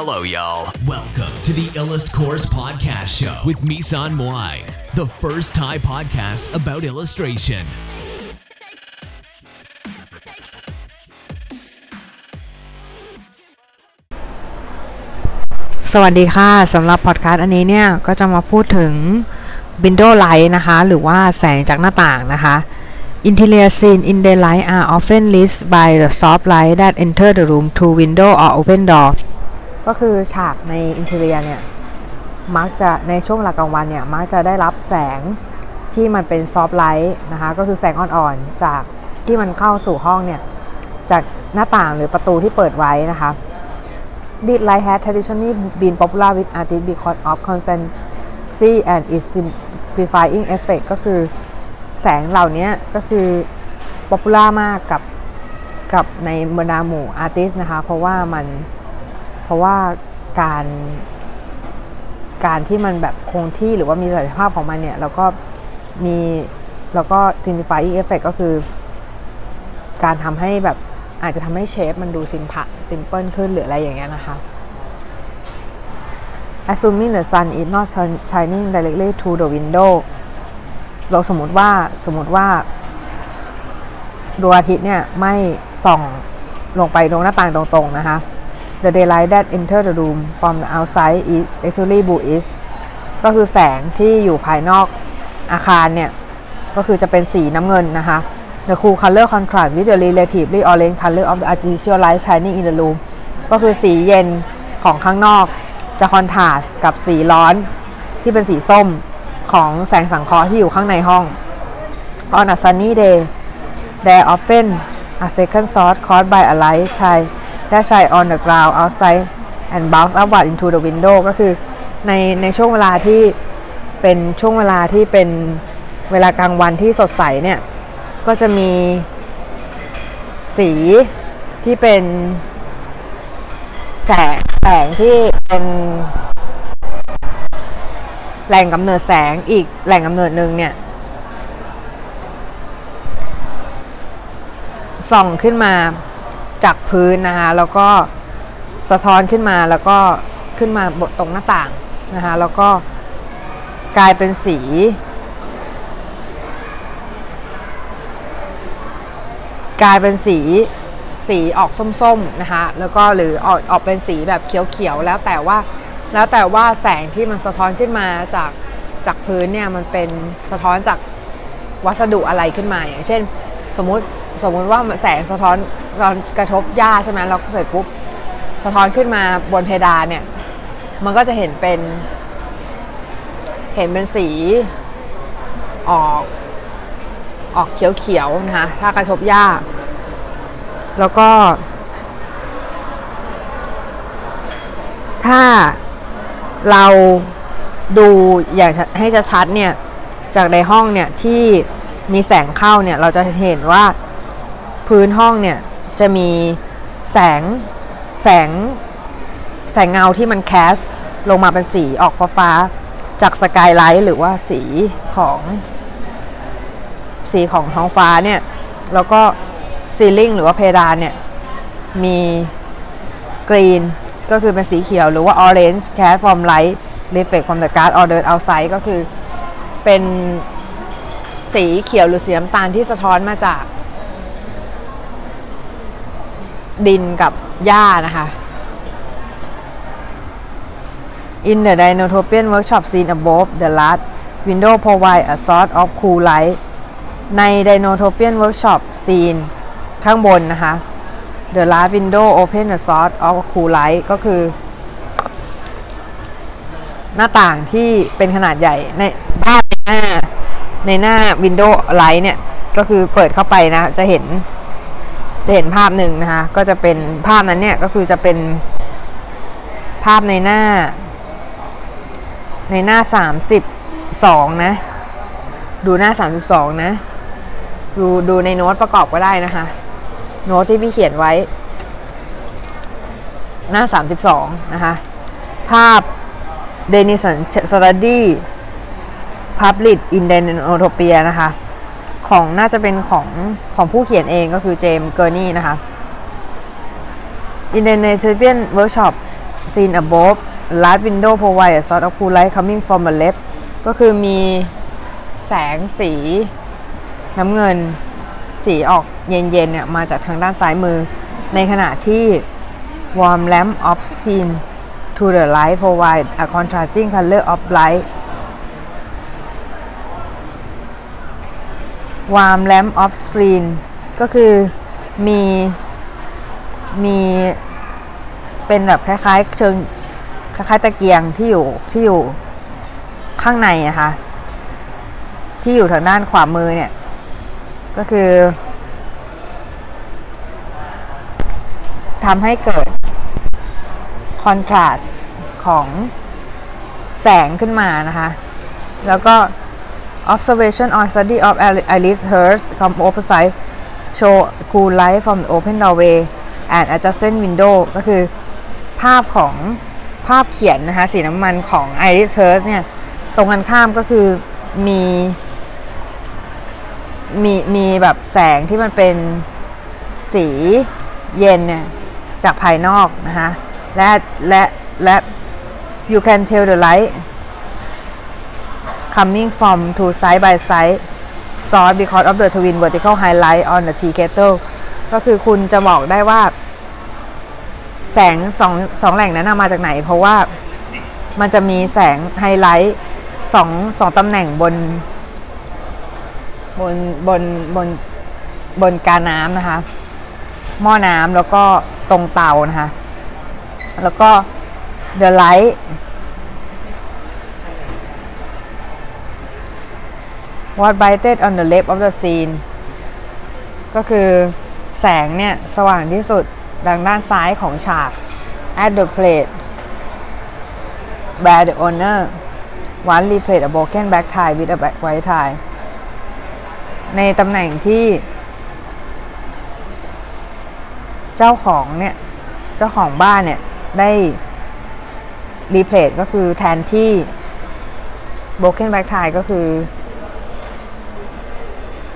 Hello, y'all. Welcome to the Illust Course Podcast Show with Misan Moai, the first Thai podcast about illustration. สวัสดีค่ะสำหรับพอดคาสต์อันนี้เนี่ย ก็จะมาพูดถึง window light นะคะ หรือว่าแสงจากหน้าต่างนะคะ Interior scene in daylight are often lit by the soft light that enter the room through window or open door ก็คือฉากใน interior เนี่ยมักจะในช่วงเวลากลางวันเนี่ยมักจะได้รับแสงที่มันเป็น soft light นะคะก็คือแสงอ่อนๆจากที่มันเข้าสู่ห้องเนี่ยจากหน้าต่างหรือประตูที่เปิดไว้นะคะ This light has traditionally been popular with artists because of consistency and its simplifying effect ก็คือแสงเหล่านี้ก็คือ popular มากกับกับในบรรดาหมู่อาร์ติสนะคะ เพราะว่ามัน เพราะว่าการการที่มันแบบคงที่หรือว่ามีศักยภาพของมันเนี่ยแล้วก็มีแล้วก็ simplifying effect ก็คือ การทำให้แบบอาจจะทำให้เชฟมันดูซิมพะซิมเพิลขึ้นหรืออะไรอย่างเงี้ยนะคะ assuming the sun is not shining directly to the window เราสมมติว่าสมมติว่าดวงอาทิตย์เนี่ยไม่ส่องลงไปตรงหน้าต่างตรงๆนะคะ the daylight that enter the room from the outside is actually bluish ก็คือแสงที่อยู่ภายนอกอาคารเนี่ย ก็คือจะเป็นสีน้ำเงินนะคะ the cool color contrast with the relatively orange color of the artificial light shining in the room ก็คือสีเย็นของข้างนอกจะคอนทราสกับสีร้อนที่เป็นสีส้มของแสงสังเคราะห์ที่อยู่ข้างในห้อง On a sunny day there often a second source caused by a light shine that shine on the ground outside and bounce upward into the window ก็คือในในช่วงเวลาที่เป็นช่วงเวลาที่เป็นเวลากลางวันที่สดใสเนี่ย ก็จะมีสีที่เป็นแสงแสงที่เป็นแหล่งกำเนิดแสงอีกแหล่งกำเนิดหนึ่งเนี่ยส่องขึ้นมา จากพื้นนะคะแล้วก็สะท้อนขึ้นมาแล้วก็ขึ้นมาบตรงหน้าต่างนะคะแล้วก็กลายเป็นสี กลายเป็นสีสีออกส้มๆนะคะแล้วก็หรือออกออกเป็นสีแบบเขียวๆแล้วแต่ว่าแล้วแต่ว่าแสงที่มันสะท้อนขึ้นมาจากจากพื้นเนี่ยมันเป็นสะท้อนจากวัสดุอะไรขึ้นมาอย่างเช่น สมมุติ สมมุติว่าแสงสะท้อนตอนกระทบหญ้าใช่ไหมเราเสร็จปุ๊บสะท้อนขึ้นมาบนเพดานเนี่ย มันก็จะเห็นเป็น เห็นเป็นสีออกออกเขียวๆนะคะถ้ากระทบหญ้า แล้วก็ ถ้าเราดูอยากให้ชัดๆเนี่ย จากในห้องเนี่ยที่มีแสงเข้าเนี่ย เราจะเห็นว่า พื้นห้องเนี่ยจะมีแสงแสงแสงเงาที่มันแคสลงมาเป็นสีออกฟ้าๆจากสกายไลท์หรือว่าสีของสีของท้องฟ้าเนี่ย แล้วก็ซีลิงหรือว่าเพดานเนี่ย มีกรีนก็คือเป็นสีเขียวหรือว่า orange cast from light reflect from the glass or dirt outside ก็คือเป็นสีเขียวหรือสีน้ำตาลที่สะท้อนมาจาก ดินกับหญ้านะคะ In the Dinotopian workshop scene above the last window provide a sort of cool light ใน Dinotopian workshop scene ข้างบนนะคะ The last window open a sort of cool light ก็คือ หน้าต่างที่เป็นขนาดใหญ่ในภาพในหน้าในหน้า window light เนี่ย ก็คือเปิดเข้าไปนะ จะเห็น จะเห็นภาพหนึ่งนะคะก็จะเป็นภาพนั้นเนี่ยก็คือจะเป็นภาพในหน้า ในหน้า 32 นะ ดูหน้า 32 นะ ดูดูในโน้ตประกอบก็ได้นะคะ โน้ตที่พี่เขียนไว้ หน้า 32 นะคะ ภาพ Denison Study Public in d e n o t o p i a นะคะ ของน่าจะเป็นของของผู้เขียนเองก็คือเจมส์เกอร์นี่นะคะ In the n a t i v i a n Workshop seen above large window provide a sort of cool light coming from a left ก็คือมีแสงสีน้ำเงินสีออกเย็นๆเนี่ยมาจากทางด้านซ้ายมือ ในขณะที่ warm lamp of seen to the light provide a contrasting color of light warm lamp of screen ก็คือมีมีเป็นแบบคล้ายๆ เชิงคล้ายๆตะเกียงที่อยู่ที่อยู่ข้างในนะคะที่อยู่ทางด้านขวามือเนี่ย ก็คือทำให้เกิดคอนทราสต์ของแสงขึ้นมานะคะ แล้วก็ observation or study of Alice Hurst composite show cool light from the open doorway and adjacent window ก็คือภาพของภาพเขียนนะคะสีน้ำมันของ Iris Hurst เนี่ย ตรงกันข้ามก็คือมีมีมีแบบแสงที่มันเป็นสีเย็นเนี่ย จากภายนอกนะคะและและและ you can tell the light coming from two side by side source because of the twin vertical highlight on the tea kettle ก็คือคุณจะบอกได้ว่า แสงสองสองแหล่งนั้นมาจากไหน เพราะว่ามันจะมีแสงไฮไลท์สองสองตำแหน่งบน บนบนบนบนกาน้ำนะคะ หม้อน้ำแล้วก็ตรงเตานะคะ แล้วก็ the light what brighted on the left of the scene ก็คือแสงเนี่ย สว่างที่สุดดังด้านซ้ายของฉาก at the plate where the owner one replayed a broken back tie with a back white tie ในตำแหน่งที่ เจ้าของเนี่ย เจ้าของบ้านเนี่ย ได้รีเพลทก็คือแทนที่ broken back tie ก็คือ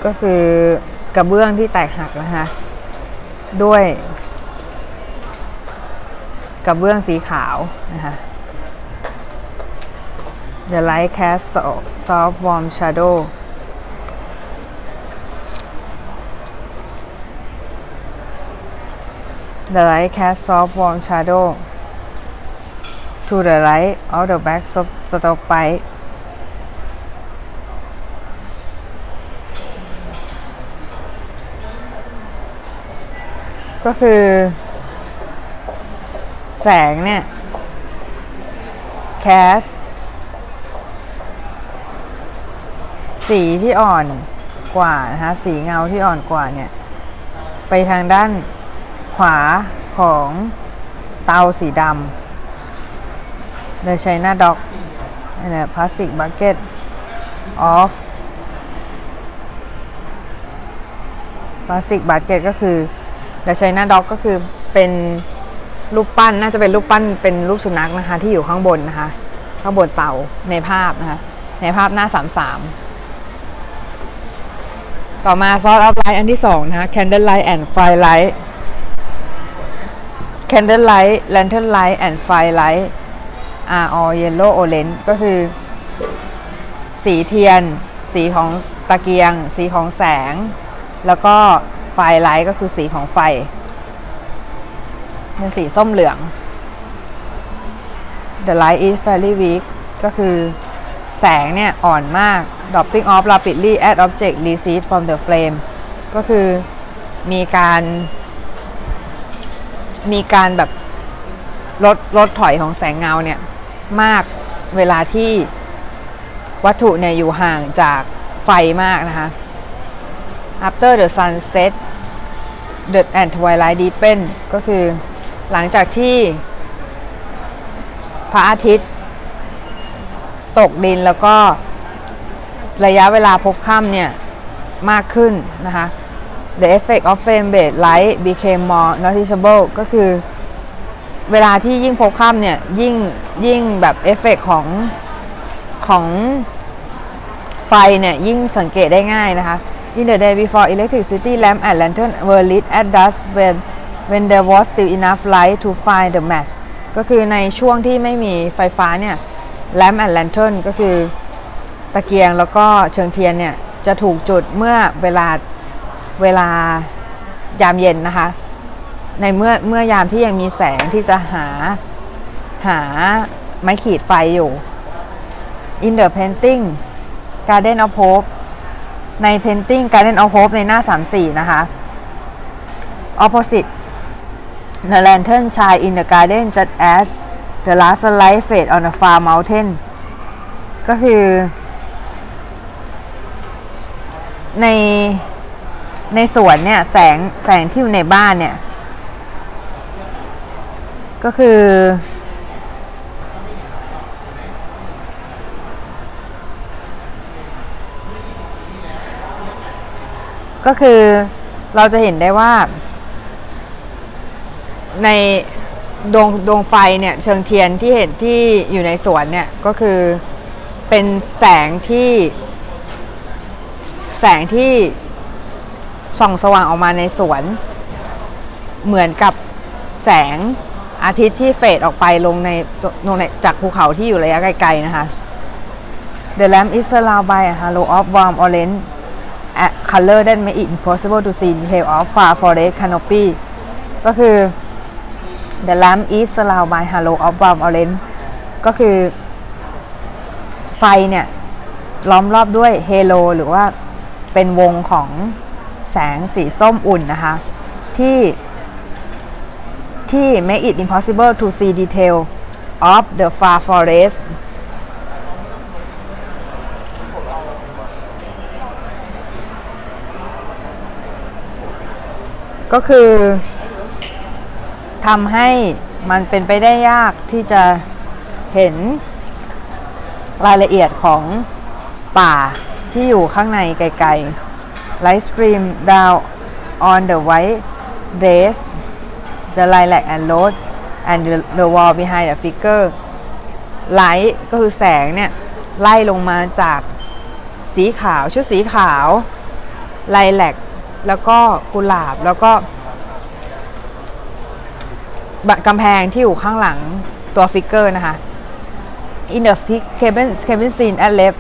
ก็คือกระเบื้องที่แตกหักนะคะด้วยกระเบื้องสีขาวนะคะ The light cast soft warm shadow The light cast soft warm shadow to the right of the back stovepipe ก็คือ แสงเนี่ยแคสสีที่อ่อนกว่านะคะสีเงาที่อ่อนกว่าเนี่ย ไปทางด้านขวาของเตาสีดำ The China Dog and a plastic bucket of plastic bucket ก็คือ The China Dog ก็คือเป็นรูปปั้นน่าจะเป็นรูปปั้นเป็นรูปสุนัขนะคะ ที่อยู่ข้างบนนะคะ ข้างบนเตาในภาพนะคะ ในภาพหน้า 33 ต่อมาซอสออฟไลท์อันที่ 2 นะคะ Candle Light and Firelight Candle Light Lantern Light and Firelight are all yellow orange ก็คือ สีเทียน สีของตะเกียง สีของแสง แล้วก็ ไฟไลท์ก็คือสีของไฟเป็นสีส้มเหลือง The light is fairly weak ก็คือแสงเนี่ย อ่อนมาก dropping off rapidly as object recede from the flame ก็คือมีการ มีการแบบลดลดถอยของแสงเงาเนี่ย มากเวลาที่วัตถุเนี่ย อยู่ห่างจากไฟมากนะคะ after the sunset the and twilight deepen ก็คือหลังจากที่พระอาทิตย์ ตกดินแล้วก็ระยะเวลาพบค่ำเนี่ย มากขึ้นนะคะ the effect of flame based light became more noticeable ก็คือเวลาที่ยิ่งพลบค่ำเนี่ย ยิ่งยิ่งแบบเอฟเฟกของของไฟเนี่ย ยิ่งสังเกตได้ง่ายนะคะ In the day before electricity lamp and lantern were lit at dusk when when there was still enough light to find the match ก็คือในช่วงที่ไม่มีไฟฟ้าเนี่ย lamp and lantern ก็คือตะเกียงแล้วก็เชิงเทียนเนี่ย จะถูกจุดเมื่อเวลาเวลายามเย็นนะคะ ในเมื่อเมื่อยามที่ยังมีแสงที่จะหาหาไม้ขีดไฟอยู่ In the painting Garden of Hope ใน painting Garden of Hope ในหน้า 34 นะคะ opposite the lantern shine in the garden just as the last light fade on a far mountain ก็คือ ในในสวนเนี่ย แสงแสงที่อยู่ในบ้านเนี่ย ก็คือ ก็คือเราจะเห็นได้ว่า ในดวงดวงไฟเนี่ยเชิงเทียนที่เห็นที่อยู่ในสวนเนี่ยก็คือเป็นแสงที่ แสงที่ส่องสว่างออกมาในสวน เหมือนกับแสงอาทิตย์ที่เฟดออกไปลงในลงในจากภูเขาที่อยู่ระยะไกลๆนะคะ The lamp is surrounded by a halo of warm orange color that make it impossible to see detail of far forest canopy ก็คือ the lamp is surrounded by halo of warm orange ก็คือ ไฟเนี่ย ล้อมรอบด้วยเฮโลหรือว่าเป็นวงของแสงสีส้มอุ่นนะคะ ที่ที่ make it impossible to see detail of the far forest ก็คือทำให้มันเป็นไปได้ยากที่จะเห็นรายละเอียดของป่าที่อยู่ข้างในไกลๆ Light stream down on the white dress the lilac and road and the, the wall behind the figure light ก็คือแสงเนี่ย ไล่ลงมาจากสีขาวชุดสีขาวไล แล้วก็กุหลาบแล้วก็กำแพงที่อยู่ข้างหลังตัว figure นะคะ In the cabin cabin scene at left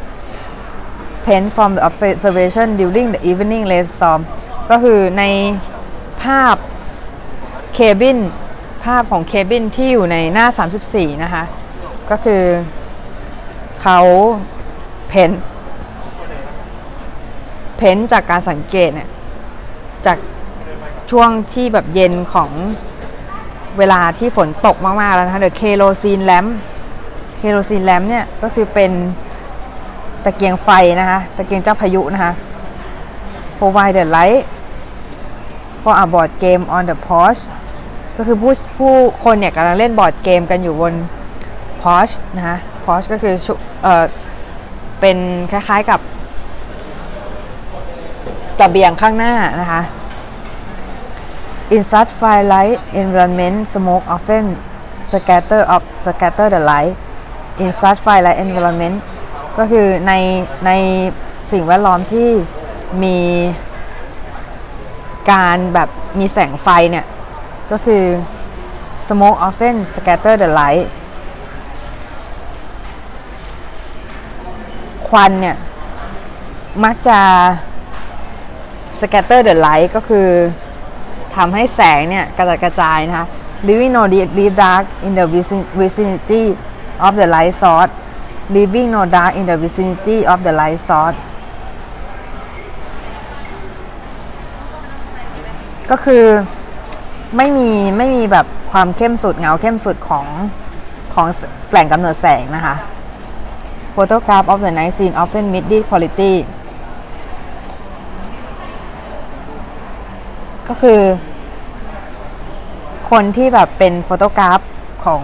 paint from the observation during the evening rain storm ก็คือในภาพ cabin ภาพของ cabin ที่อยู่ในหน้า 34 นะคะ ก็คือเขาเพ้นเพ้นจากการสังเกตเนี่ย จากช่วงที่แบบเย็นของเวลาที่ฝนตกมากๆแล้วนะคะเดอะเคโรซีนแลมเคโรซีนแลมเนี่ยก็คือเป็นตะเกียงไฟนะคะ ตะเกียงเจ้าพายุนะคะ provide the light for a board game on the porch ก็คือผู้ผู้คนเนี่ยกำลังเล่นบอร์ดเกมกันอยู่บน porch นะคะ porch ก็คือเออเป็นคล้ายๆกับ ระเบียงข้างหน้านะคะ In such firelight environment smoke often scatter of scatter the light in such firelight environment ก็คือในในสิ่งแวดล้อมที่มีการแบบมีแสงไฟเนี่ย ก็คือ smoke often scatter the light ควันเนี่ย มักจะ scatter the light ก็คือทำให้แสงเนี่ยกระจัดกระจายนะคะ leaving no deep dark in the vicinity of the light source leaving no dark in the vicinity of the light source ก็คือไม่มีไม่มีแบบความเข้มสุดเงาเข้มสุดของของแหล่งกำเนิดแสงนะคะ photograph of the night scene often mid quality ก็คือ คนที่แบบเป็นโฟโตกราฟของ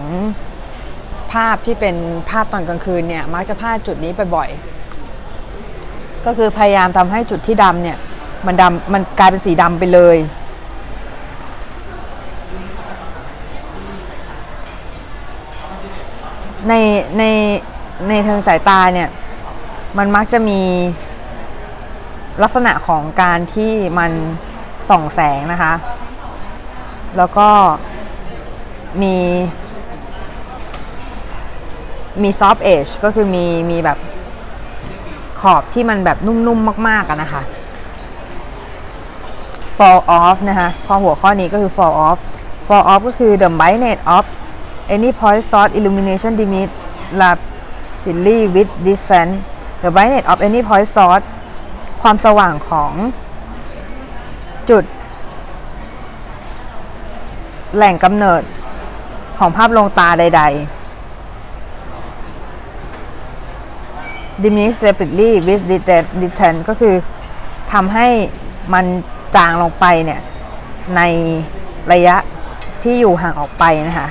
ภาพที่เป็นภาพตอนกลางคืนเนี่ย มักจะพลาดจุดนี้ไปบ่อยก็คือพยายามทำให้จุดที่ดำเนี่ย มันดำมันกลายเป็นสีดำไปเลยในในในทิงสายตาเนี่ย มันมักจะมีลักษณะของการที่มัน ส่องแสงนะคะ แล้วก็มี มีซอฟต์เอชก็คือมีมีแบบขอบที่มันแบบนุ่มๆมากๆอะนะคะ fall off นะคะพอหัวข้อนี้ก็คือ fall off fall off ก็คือ the brightness of any point source illumination diminish rapidly with distance the brightness of any point source ความสว่างของ จุด แหล่งกำเนิดของภาพลงตาใด ๆ diminish rapidly with distance ก็คือทำให้มันจางลงไปเนี่ย ในระยะที่อยู่ห่างออกไปนะคะ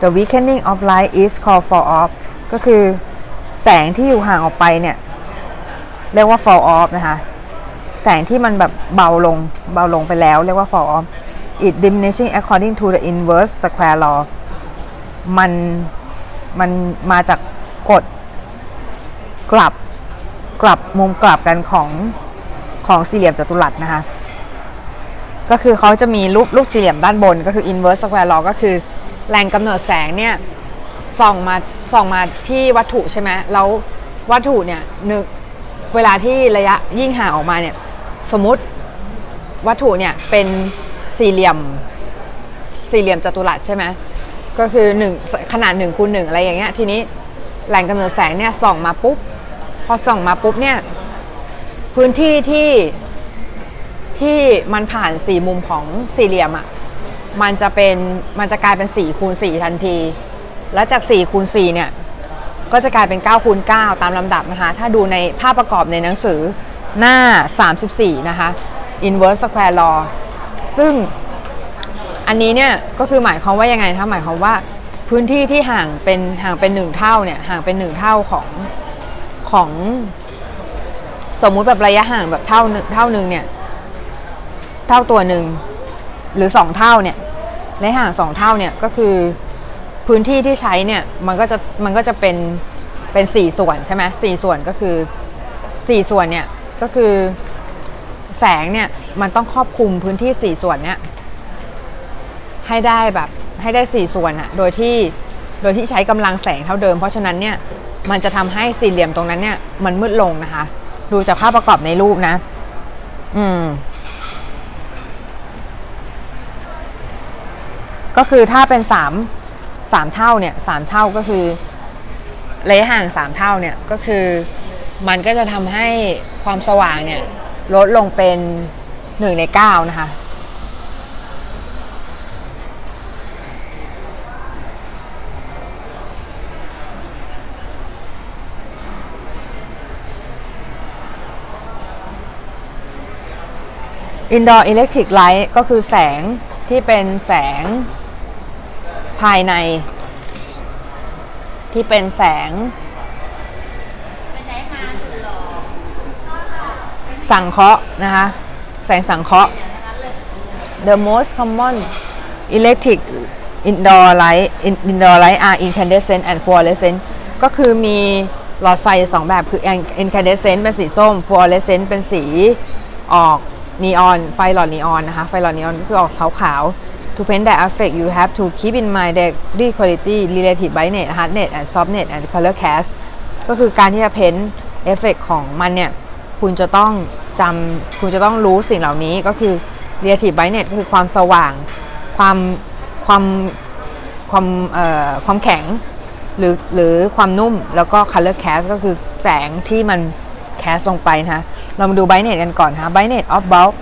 the weakening of light is called fall off ก็คือแสงที่อยู่ห่างออกไปเนี่ย เรียกว่า fall off นะคะ แสงที่มันแบบเบาลงเบาลงไปแล้ว เรียกว่า fall off it diminishing according to the inverse square law มันมันมาจากกฎกลับกลับมุมกลับกันของของสี่เหลี่ยมจัตุรัสนะคะ ก็คือเขาจะมีรูปรูปสี่เหลี่ยมด้านบนก็คือ inverse square law ก็คือแหล่งกำเนิดแสงเนี่ยส่องมาส่องมาที่วัตถุใช่ไหมแล้ววัตถุเนี่ยนึกเวลาที่ระยะยิ่งห่างออกมาเนี่ย สมมติวัตถุเนี่ยเป็นสี่เหลี่ยม สี่เหลี่ยมจัตุรัสใช่ไหมก็คือ1ขนาด1คูณ1อะไรอย่างเงี้ยทีนี้แหล่งกำเนิดแสงเนี่ยส่องมาปุ๊บพอส่องมาปุ๊บเนี่ยพื้นที่ที่ที่มันผ่านสี่มุมของสี่เหลี่ยมอะ่ะมันจะเป็นมันจะกลายเป็น4คูณ4ทันที แล้วจาก4คูณ4เนี่ยก็จะกลายเป็น9คูณ9ตามลำดับนะคะ ถ้าดูในภาพประกอบในหนังสือ หน้า 34 นะคะ inverse square law ซึ่งอันนี้เนี่ยก็คือหมายความว่ายังไงคะหมายความว่าพื้นที่ที่ห่างเป็นห่างเป็นหนึ่งเท่าเนี่ยห่างเป็นหนึ่งเท่าของของสมมุติแบบระยะห่างแบบเท่าเท่านึงเนี่ยเท่าตัวหนึ่งหรือสองเท่าเนี่ยระยะห่างสองเท่าเนี่ยก็คือพื้นที่ที่ใช้เนี่ยมันก็จะมันก็จะเป็นเป็นสี่ส่วนใช่ไหมสี่ส่วนก็คือสี่ส่วนเนี่ย ก็คือแสงเนี่ยมันต้องครอบคลุมพื้นที่ 4 ส่วนเนี่ยให้ได้แบบให้ได้ 4 ส่วนอะโดยที่โดยที่ใช้กำลังแสงเท่าเดิม เพราะฉะนั้นเนี่ยมันจะทำให้สี่เหลี่ยมตรงนั้นเนี่ยมันมืดลงนะคะ ดูจากภาพประกอบในรูปนะ อืม ก็คือถ้าเป็นสามสามเท่าเนี่ยสามเท่าก็คือระยะห่างสามเท่าเนี่ยก็คือ มันก็จะทำให้ความสว่างเนี่ยลดลงเป็น1ใน9นะคะ Indoor Electric Light ก็คือแสงที่เป็นแสงภายใน ที่เป็นแสง สังเคราะห์นะคะแสงสังเคราะห์ the most common electric indoor light indoor light are incandescent and fluorescent ก็คือมีหลอดไฟสองแบบคือ incandescent เป็นสีส้ม fluorescent เป็นสีออกนีออนไฟหลอดนีออนนะคะ ไฟหลอดนีออนก็คือออกขาวขาว to paint that effect you have to keep in mind the quality relative brightness hardness and softness and color cast ก็คือการที่จะ paint effect ของมันเนี่ย คุณจะต้องจำคุณจะต้องรู้สิ่งเหล่านี้ก็คือ relative brightness ก็คือความสว่าง ความความความเอ่อความแข็งหรือหรือความนุ่มแล้วก็ color cast ก็คือแสงที่มัน cast ลงไปนะคะเรามาดู brightness กันก่อนนะคะ brightness of bulb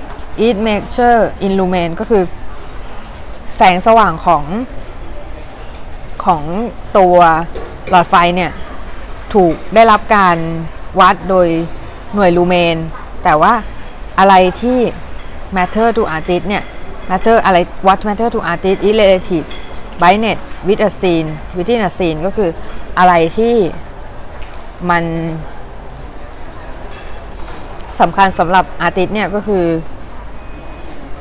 is measure in lumen ก็คือ แสงสว่างของของตัวหลอดไฟเนี่ย ถูกได้รับการวัดโดย หน่วยลูเมน แต่ว่าอะไรที่ matter to artist เนี่ย matter อะไร what matter to artist is relative brightness with a scene within a scene ก็คืออะไรที่มันสำคัญสำหรับอาร์ติสเนี่ยก็คือ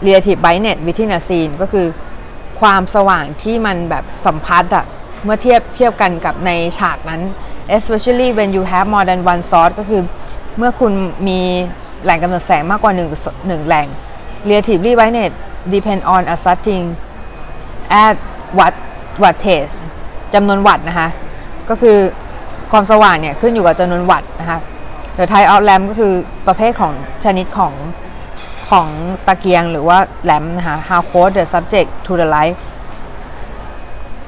relative brightness within a scene ก็คือความสว่างที่มันแบบสัมพัทธ์อะเมื่อเทียบเทียบกันกับในฉากนั้น especially when you have more than one source ก็คือ เมื่อคุณมีแหล่งกำเนิดแสงมากกว่า1หนึ่งแหล่ง relative brightness depend on a setting at watt wattage จำนวนวัตต์นะคะ ก็คือความสว่างเนี่ยขึ้นอยู่กับจำนวนวัตต์นะคะ The type of lamp ก็คือประเภทของชนิดของของตะเกียงหรือว่าแลมนะคะ How close the subject to the light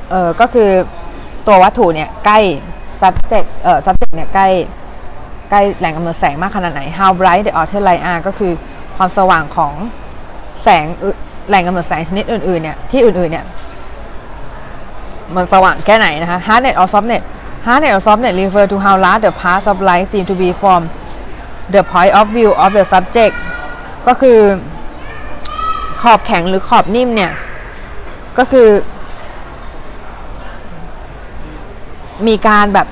เออก็คือตัววัตถุเนี่ยใกล้ subject เอ่อ subject เนี่ยใกล้ ใกล้แหล่งกำเนิดแสงมากขนาดไหน How bright the outer light are ก็คือความสว่างของแสงแหล่งกำเนิดแสงชนิดอื่นๆเนี่ยที่อื่นๆเนี่ยมันสว่างแค่ไหนนะคะ hardnet or softnet hardnet or softnet refer to how large the part of light seem to be from the point of view of the subject ก็คือขอบแข็งหรือขอบนิ่มเนี่ย ก็คือ มีการแบบ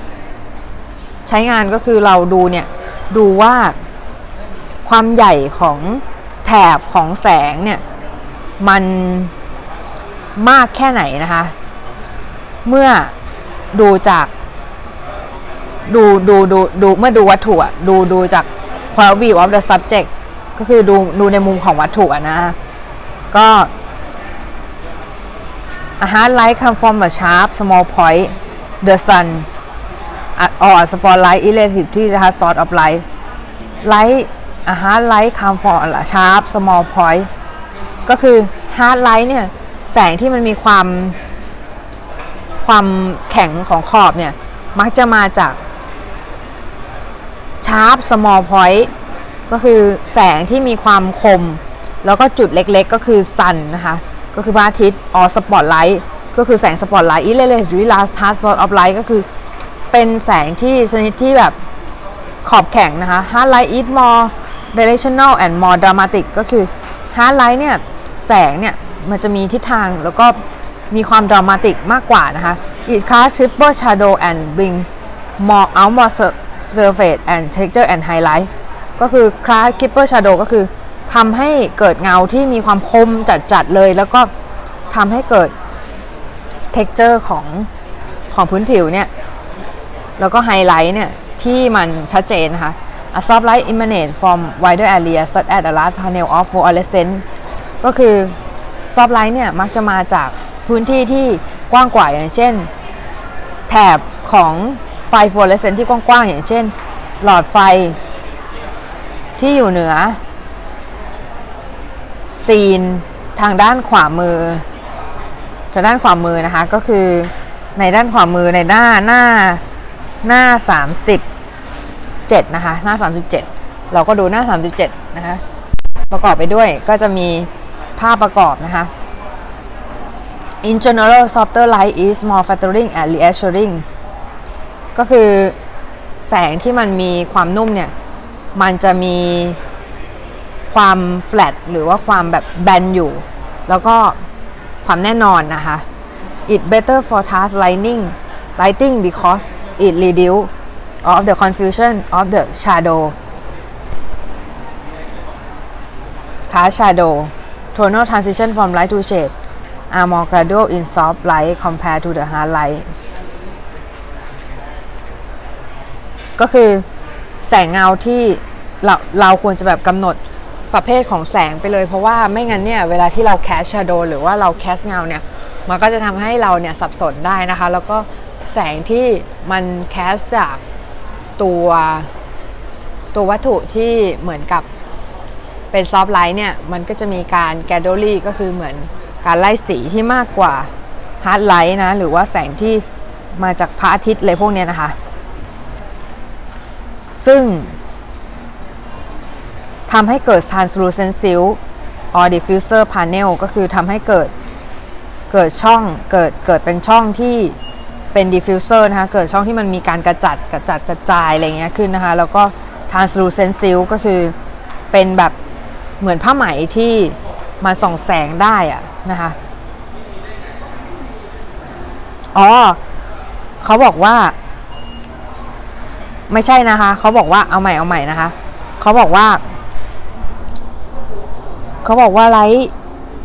ใช้งานก็คือเราดูเนี่ยดูว่าความใหญ่ของแถบของแสงเนี่ยมันมากแค่ไหนนะคะ เมื่อดูจากดูดูดูดูเมื่อดูวัตถุดูดูจาก point of view of the subject ก็คือดูดูในมุมของวัตถุนะก็ a hard light come from a sharp small point the sun or spotlight relatively นะคะ source of light light a hard light come from sharp small point ก็คือ hard light เนี่ยแสงที่มันมีความความแข็งของขอบเนี่ย มักจะมาจากsharp small point ก็คือแสงที่มีความคม แล้วก็จุดเล็กๆ ก็คือ sun นะคะ ก็คือพระอาทิตย์ or spotlight ก็คือแสงสปอตไลท์ relatively hard source of light ก็คือ เป็นแสงที่ชนิดที่แบบขอบแข็งนะคะ hard light is more directional and more dramatic ก็คือ hard light เนี่ย แสงเนี่ย มันจะมีทิศทางแล้วก็มีความ dramatic มากกว่านะคะ it casts triple shadow and bring more out more surface and texture and highlight ก็คือ cast triple shadow ก็คือทำให้เกิดเงาที่มีความคมจัดๆเลย แล้วก็ทำให้เกิด texture ของของพื้นผิวเนี่ย แล้วก็ไฮไลท์เนี่ยที่มันชัดเจนนะคะ A soft light emanate from wider area such as a large panel of fluorescent ก็คือ soft light เนี่ยมักจะมาจากพื้นที่ที่กว้างกว่าอย่างเช่น แถบของไฟฟลูออเรสเซนต์ที่กว้างๆอย่างเช่น หลอดไฟที่อยู่เหนือ scene ทางด้านขวามือทางด้านขวามือนะคะก็คือในด้านขวามือในหน้าหน้า หน้า 37 นะคะ หน้า 37 เราก็ดูหน้า 37 นะคะ ประกอบไปด้วยก็จะมีภาพประกอบนะคะ In general softer light is more flattering and reassuring ก็คือแสงที่มันมีความนุ่มเนี่ย มันจะมีความ flat หรือว่าความแบบแบนอยู่ แล้วก็ความแน่นอนนะคะ it better for task lighting lighting because it reduce of the confusion of the shadow cast shadow tonal transition from light to shade are more gradual in soft light compared to the hard light ก็คือแสงเงาที่เราเราควรจะแบบกำหนดประเภทของแสงไปเลย เพราะว่าไม่งั้นเนี่ย เวลาที่เราแคสชาโดหรือว่าเราแคสเงาเนี่ย มันก็จะทำให้เราเนี่ย สับสนได้นะคะ แล้วก็ แสงที่มัน cast จากตัวตัววัตถุที่เหมือนกับเป็น soft light เนี่ย มันก็จะมีการ gradually ก็คือเหมือนการไล่สีที่มากกว่า hard light นะ หรือว่าแสงที่มาจากพระอาทิตย์เลยพวกเนี้ยนะคะ ซึ่งทำให้เกิด translucent silk or diffuser panel ก็คือทำให้เกิดเกิดช่องเกิดเกิดเป็นช่องที่ เป็น diffuser นะคะ เกิดช่องที่มันมีการกระจัดกระจัดกระจายอะไรเงี้ยขึ้นนะคะ แล้วก็ translucent silk ก็คือเป็นแบบเหมือนผ้าไหมที่มาส่องแสงได้อะนะคะ อ๋อ เขาบอกว่า ไม่ใช่นะคะ เขาบอกว่าเอาใหม่เอาใหม่นะคะ เขาบอกว่า เขาบอกว่า light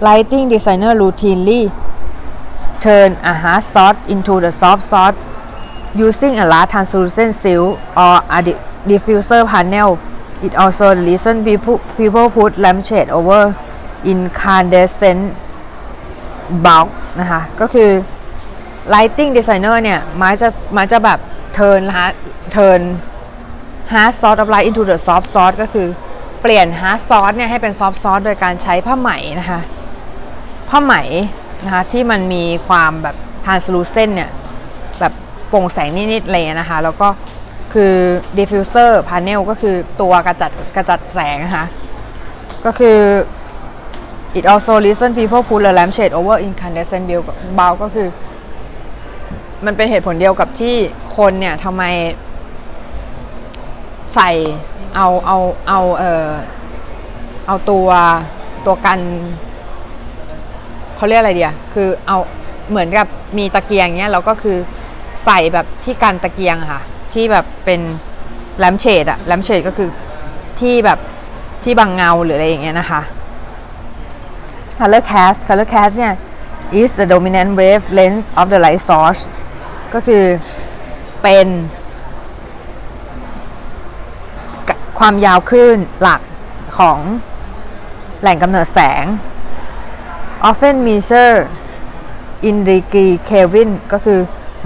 lighting designer routinely turn a hard source into the soft source using a large translucent silk or a diffuser panel it also the reason people people put lampshade over incandescent bulb นะคะ ก็คือ lighting designer เนี่ยมักจะมักจะแบบ turn turn hard source of light into the soft source ก็คือเปลี่ยน hard source เนี่ยให้เป็น soft source โดยการใช้ผ้าไหมนะคะ ผ้าไหม นะคะที่มันมีความแบบ translucent เนี่ยแบบโปร่งแสงนิดๆเลยนะคะ แล้วก็คือ diffuser panel ก็คือตัวกระจัดกระจัดแสงนะคะก็คือ it also listen people put a lampshade over incandescent bulb ก็คือ มันเป็นเหตุผลเดียวกับที่คนเนี่ยทำไมใส่เอาเอาเอาเออเอาตัวตัวกัน เขาเรียกอะไรเดียคือเอาเหมือนกับมีตะเกียงเนี้ยแล้วก็คือใส่แบบที่กันตะเกียงค่ะ ที่แบบเป็นแลมเชดอะแลมเชดก็คือที่แบบที่บังเงาหรืออะไรอย่างเงี้ยนะคะ color cast color cast เนี่ย is the dominant wavelength of the light source ก็คือเป็นความยาวคลื่นหลักของแหล่งกำเนิดแสง often measure in degree Kelvin ก็คือ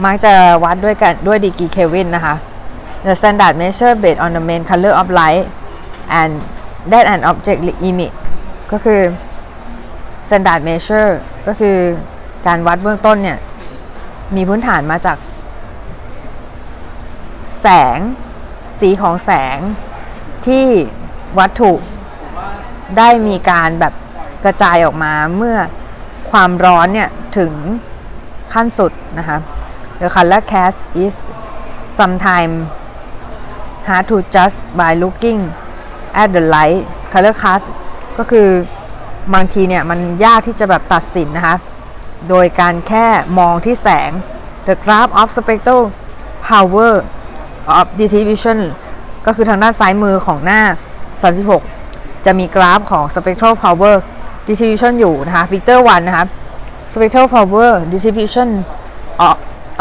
มักจะวัดด้วยกันด้วยดีกรีเควินนะคะ the standard measure based on the main color of light and that an object emit ก็คือ standard measure ก็คือการวัดเบื้องต้นเนี่ย มีพื้นฐานมาจาก แสง สีของแสงที่วัตถุได้มีการแบบ กระจายออกมาเมื่อความร้อนเนี่ยถึงขั้นสุดนะคะ The color cast is sometimes hard to judge by looking at the light color cast ก็คือบางทีเนี่ยมันยากที่จะแบบตัดสินนะคะ โดยการแค่มองที่แสง the graph of spectral power of distribution ก็คือทางด้านซ้ายมือของหน้า 36 จะมีกราฟของ spectral power distribution อยู่นะคะ figure 1 นะคะ spectral power distribution of,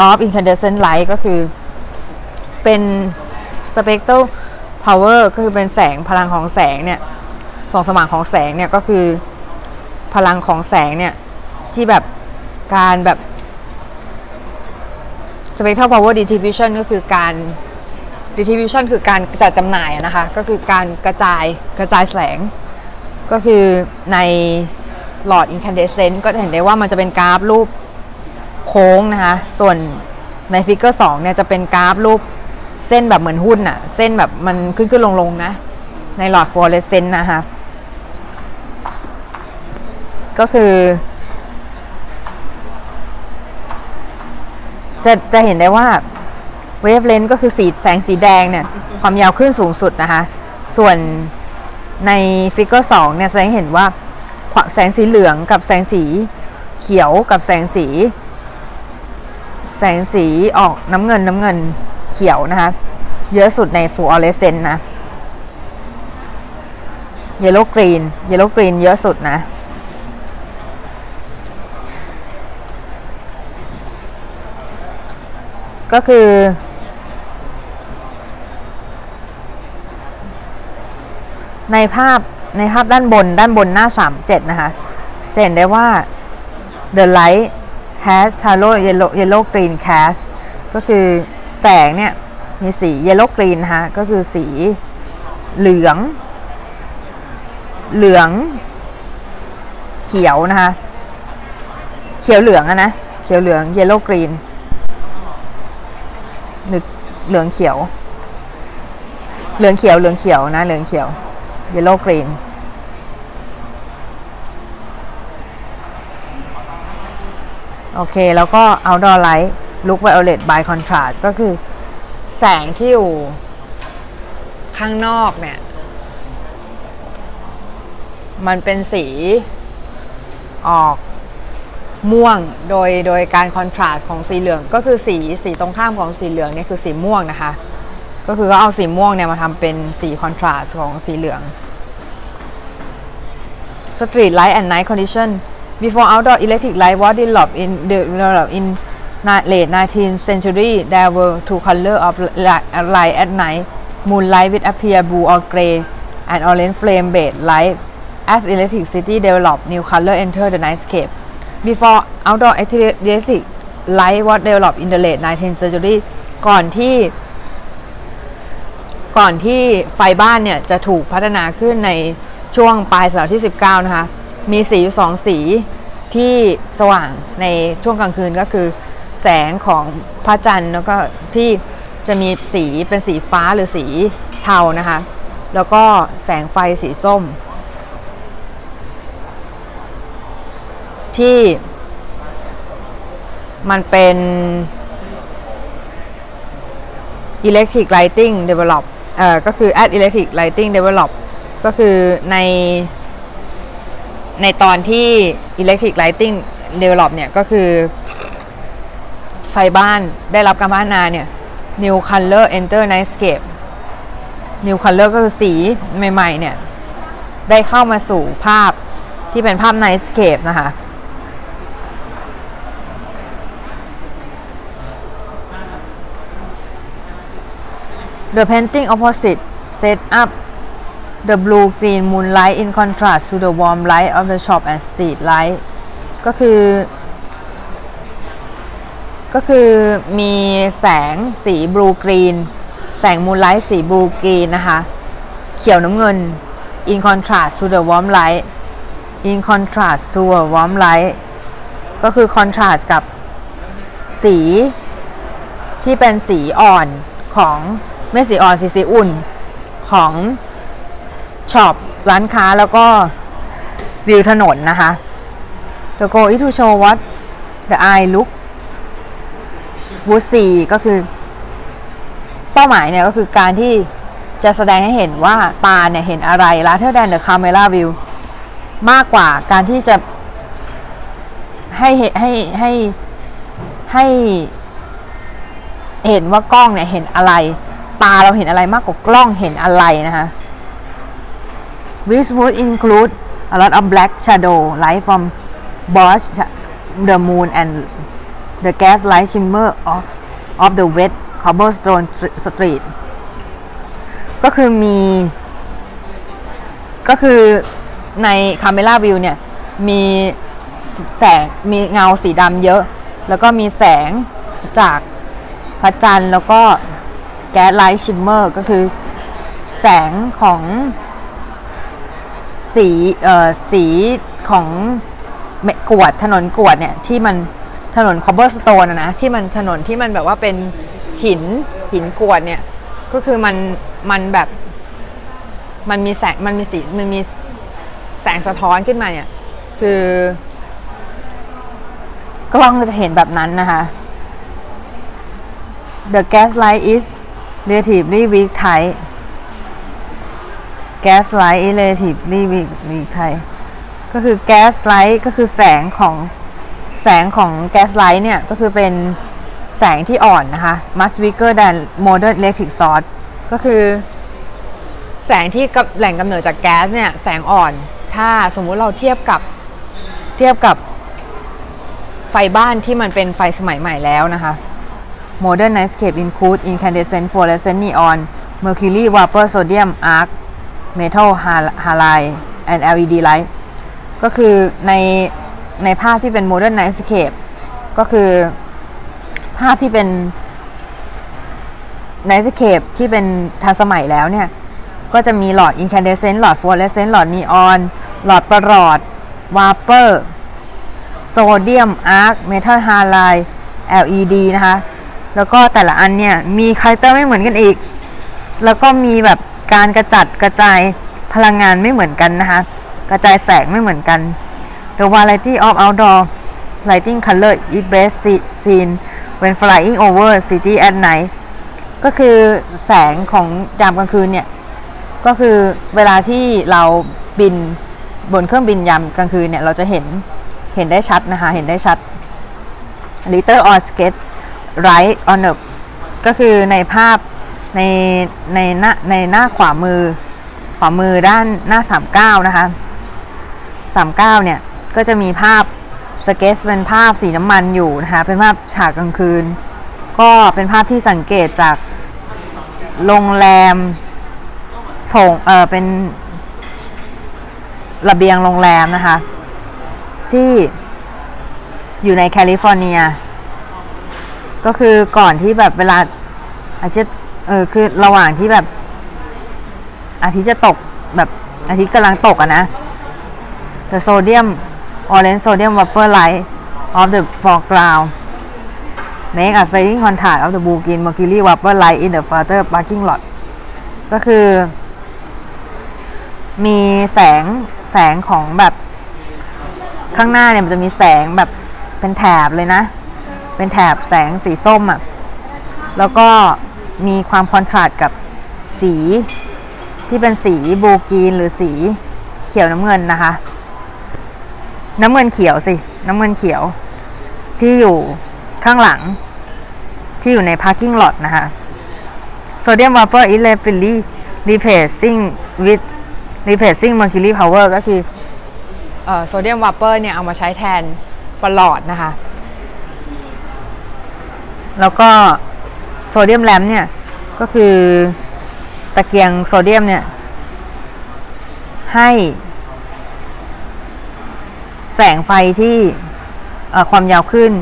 of incandescent light ก็คือเป็น spectral power ก็คือเป็นแสงพลังของแสงเนี่ยส่องสว่างของแสงเนี่ยก็คือพลังของแสงเนี่ยที่แบบการแบบ spectral power distribution ก็คือการ distribution คือการจายจำหน่ายนะคะ ก็คือการกระจายกระจายแสง ก็คือในหลอด incandescent ก็จะเห็นได้ว่ามันจะเป็นกราฟรูปโค้งนะคะ ส่วนใน figure 2เนี่ยจะเป็นกราฟรูปเส้นแบบเหมือนหุ้นอะเส้นแบบมันขึ้นขึ้นลงลงนะ ในหลอดฟลูออเรสเซนต์นะคะ ก็คือ จะจะเห็นได้ว่า wavelength ก็คือสีแสงสีแดงเนี่ย ความยาวขึ้นสูงสุดนะคะ ส่วน ใน figure 2เนี่ยแสดงเห็นว่าแสงสีเหลืองกับแสงสีเขียวกับแสงสี แสงสีออกน้ำเงินน้ำเงินเขียวนะคะ เยอะสุดในฟลูออเรสเซนต์นะ yellow green yellow green เยอะสุดนะก็คือ ในภาพในภาพด้านบนด้านบนหน้า 37 นะคะ จะเห็นได้ว่า the light has shallow yellow yellow green cast ก็คือแสงเนี่ย มีสี yellow green นะคะ ก็คือสีเหลือง เหลืองเขียวนะคะ เขียวเหลืองอะนะ เขียวเหลือง yellow green หรือเหลืองเขียว เหลืองเขียว เหลืองเขียวนะ เหลืองเขียว yellow green โอเค แล้วก็ outdoor light look violet by contrast ก็คือแสงที่อยู่ข้างนอกเนี่ย มันเป็นสีออกม่วงโดยโดยการคอนทราสต์ของสีเหลือง ก็คือสีสีตรงข้ามของสีเหลืองเนี่ยคือสีม่วงนะคะ ก็คือก็เอาสีม่วงเนี่ยมาทำเป็นสีคอนทราสต์ของสีเหลือง Street light and night condition before outdoor electric light was developed in developed in late 19th century there were two colors of light at night moonlight which appear blue or gray and orange flame based light as electricity developed new color entered the nightscape before outdoor electric light was developed in the late 19th century ก่อนที่ ก่อนที่ไฟบ้านเนี่ยจะถูกพัฒนาขึ้นในช่วงปลายศตวรรษที่ 19 นะคะ มีสีอยู่สองสีที่สว่างในช่วงกลางคืนก็คือ แสงของพระจันทร์แล้วก็ที่จะมีสีเป็นสีฟ้าหรือสีเทานะคะ แล้วก็แสงไฟสีส้ม ที่มันเป็น electric lighting develop เอ่อก็คือ at electric lighting develop ก็คือในในตอนที่ electric lighting develop เนี่ยก็คือ ไฟบ้านได้รับการพัฒนาเนี่ย new color enter nightscape new color ก็คือสีใหม่ ๆ เนี่ย ได้เข้ามาสู่ภาพที่เป็นภาพ nightscape นะคะ The painting opposite set up the blue green moonlight in contrast to the warm light of the shop and street light ก็คือ ก็คือมีแสงสีบลูกรีนแสงมูนไลท์สีบลูกรีนนะคะ เขียวน้ำเงิน in contrast to the warm light in contrast to a warm light ก็คือ contrast กับสีที่เป็นสีอ่อนของ ไม่สีอ่อนสีสีอุ่นของช็อปร้านค้าแล้วก็วิวถนนนะคะ The goal is to show what the eye look would see ก็คือ เป้าหมายเนี่ยก็คือการที่จะแสดงให้เห็นว่าตาเนี่ยเห็นอะไร rather than the camera view มากกว่าการที่จะให้ให้ให้ให้เห็นว่ากล้องเนี่ยเห็นอะไร ตาเราเห็นอะไรมากกว่ากล้องเห็นอะไรนะคะ Which would include a lot of black shadow light from both the moon and the gaslight shimmer of, of the wet cobblestone street ก็คือมี ก็คือใน Camera View เนี่ย มีแสงมีเงาสีดำเยอะ แล้วก็มีแสงจากพระจันทร์แล้วก็ gaslight shimmer ก็คือแสงของสีเอ่อสีของกรวดถนนกรวดเนี่ยที่มันถนน cobblestone นะที่มันถนนที่มันแบบว่าเป็นหินหินกรวดเนี่ยก็คือมันมันแบบมันมีแสงมันมีสีมันมีแสงสะท้อนขึ้นมาเนี่ยคือกล้องจะเห็นแบบนั้นนะคะ The gas light is relatively weak type gas light is relatively weak weak type ก็คือ gas light ก็คือแสงของแสงของ gas light เนี่ย ก็คือเป็นแสงที่อ่อนนะคะ much weaker than modern electric source ก็คือ แสงที่กับแหล่งกำเนิดจากแก๊สเนี่ย แสงอ่อน ถ้าสมมุติเราเทียบกับเทียบกับไฟบ้านที่มันเป็นไฟสมัยใหม่แล้วนะคะ Modern nightscape include incandescent fluorescent neon mercury vapor sodium arc metal halide and LED light ก็คือในในภาพที่เป็น modern nightscape ก็คือภาพที่เป็น nightscape ที่เป็นทันสมัยแล้วเนี่ย ก็จะมีหลอด incandescent หลอด fluorescent หลอด neon หลอดประหลอด vapor sodium arc metal halide LED นะคะ แล้วก็แต่ละอันเนี่ยมี character ไม่เหมือนกันอีก แล้วก็มีแบบการกระจัดกระจายพลังงานไม่เหมือนกันนะคะ กระจายแสงไม่เหมือนกัน The variety of outdoor lighting color is best seen when flying over city at night ก็คือแสงของยามกลางคืนเนี่ย ก็คือเวลาที่เราบินบนเครื่องบินยามกลางคืนเนี่ย เราจะเห็นเห็นได้ชัดนะคะ เห็นได้ชัด Little or sketch right on the ก็คือในภาพในในหน้าในหน้าขวามือ ขวามือด้านหน้า 39 นะคะ 39 เนี่ย ก็จะมีภาพสเก็ตเป็นภาพสีน้ำมันอยู่นะคะ เป็นภาพฉากกลางคืน ก็เป็นภาพที่สังเกตจากโรงแรมโถงเออเป็นระเบียงโรงแรมนะคะ ที่อยู่ในแคลิฟอร์เนีย ก็คือก่อนที่แบบเวลาอาทิตย์เออคือระหว่างที่แบบ อาทิตย์จะตกแบบอาทิตย์กำลังตกอะนะ the sodium orange sodium vapor light of the foreground make a sliding contact of the blue green mercury vapor light in the further parking lot ก็คือ มีแสงแสงของแบบข้างหน้าเนี่ยมันจะมีแสงแบบเป็นแถบเลยนะ เป็นแถบแสงสีส้มอะ่ะ แล้วก็มีความคอนทราสต์กับสีที่เป็นสีบลูกรีนหรือสีเขียวน้ำเงินนะคะ น้ำเงินเขียวสิ น้ำเงินเขียว ที่อยู่ข้างหลัง ที่อยู่ใน parking lot นะคะ sodium vapor is rapidly replacing with replacing mercury power ก็คือเอ่อโซเดียมวาเปอร์เนี่ยเอามาใช้แทนประหลอดนะคะ แล้วก็โซเดียมแลมเนี่ยก็คือตะเกียงโซเดียมเนี่ย ให้แสงไฟที่ความยาวขึ้น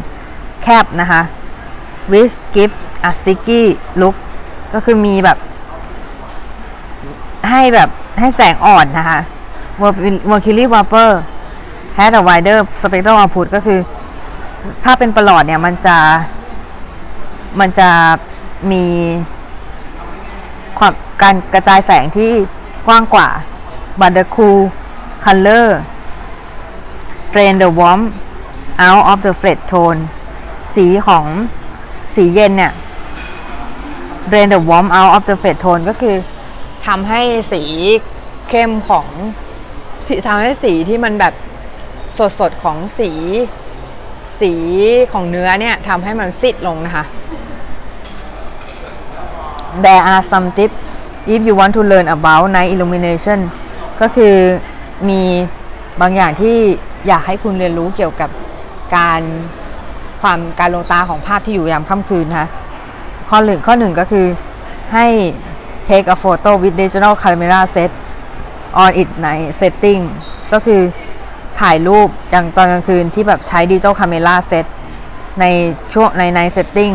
แคบนะคะ which give a sticky look ก็คือมีแบบ ให้แบบให้แสงอ่อนนะคะ mercury vapor has a wider spectral output ก็คือ ถ้าเป็นประหลอดเนี่ยมันจะ มันจะมีความการกระจายแสงที่กว้างกว่า but the cool color drain the warmth out of the flat tone สีของสีเย็นเนี่ย drain the warmth out of the flat tone ก็คือทำให้สีเข้มของสีทำให้สีที่มันแบบสดๆของสี สีของเนื้อเนี่ยทำให้มันซิดลงนะคะ There are some tips if you want to learn about night illumination ก็คือมีบางอย่างที่อยากให้คุณเรียนรู้เกี่ยวกับการความการลงตาของภาพที่อยู่ยามค่ำคืนนะคะข้อหนึ่งข้อหนึ่งก็คือให้ take a photo with digital camera set on it night setting ก็คือถ่ายรูปอย่างตอนกลางคืนที่แบบใช้ดิจิ t a l camera set ในช่วงในใน setting